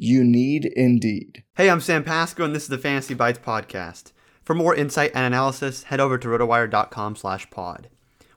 You need Indeed. Hey, I'm Sam Pasco, and this is the Fantasy Bites podcast. For more insight and analysis, head over to rotowire.com slash pod.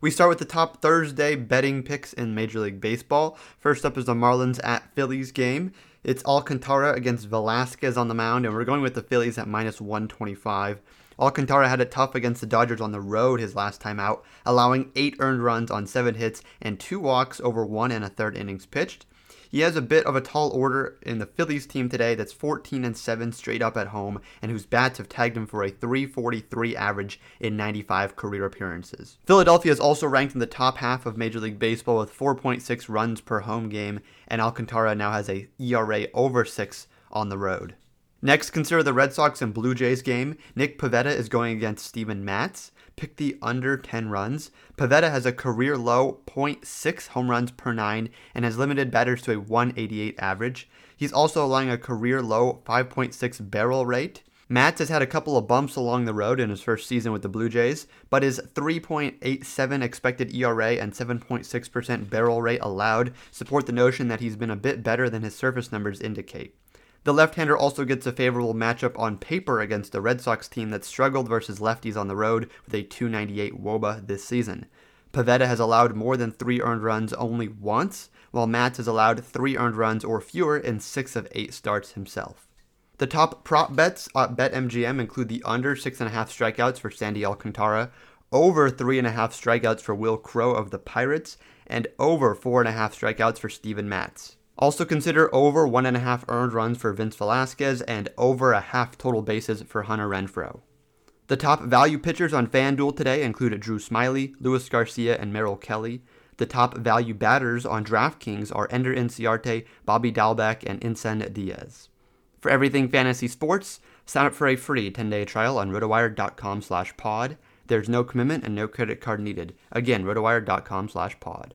We start with the top Thursday betting picks in Major League Baseball. First up is the Marlins at Phillies game. It's Alcantara against Velasquez on the mound, and we're going with the Phillies at minus 125. Alcantara had it tough against the Dodgers on the road his last time out, allowing eight earned runs on seven hits and two walks over one and a third innings pitched. He has a bit of a tall order in the Phillies team today that's 14 and 7 straight up at home and whose bats have tagged him for a 343 average in 95 career appearances. Philadelphia is also ranked in the top half of Major League Baseball with 4.6 runs per home game and Alcantara now has a ERA over 6 on the road. Next, consider the Red Sox and Blue Jays game. Nick Pivetta is going against Steven Matz pick the under 10 runs. Pavetta has a career low 0.6 home runs per nine and has limited batters to a 188 average. He's also allowing a career low 5.6 barrel rate. Matz has had a couple of bumps along the road in his first season with the Blue Jays, but his 3.87 expected ERA and 7.6% barrel rate allowed support the notion that he's been a bit better than his surface numbers indicate. The left hander also gets a favorable matchup on paper against a Red Sox team that struggled versus lefties on the road with a 298 wOBA this season. Pivetta has allowed more than three earned runs only once, while Matz has allowed three earned runs or fewer in six of eight starts himself. The top prop bets at BetMGM include the under 6.5 strikeouts for Sandy Alcantara, over 3.5 strikeouts for Wil Crowe of the Pirates, and over 4.5 strikeouts for Steven Matz. Also consider over one and a half earned runs for Vince Velasquez and over a half total bases for Hunter Renfroe. The top value pitchers on FanDuel today include Drew Smyly, Luis Garcia, and Merrill Kelly. The top value batters on DraftKings are Ender Inciarte, Bobby Dalbec, and Isan Diaz. For everything fantasy sports, sign up for a free 10-day trial on rotowire.com slash pod. There's no commitment and no credit card needed. Again, rotowire.com slash pod.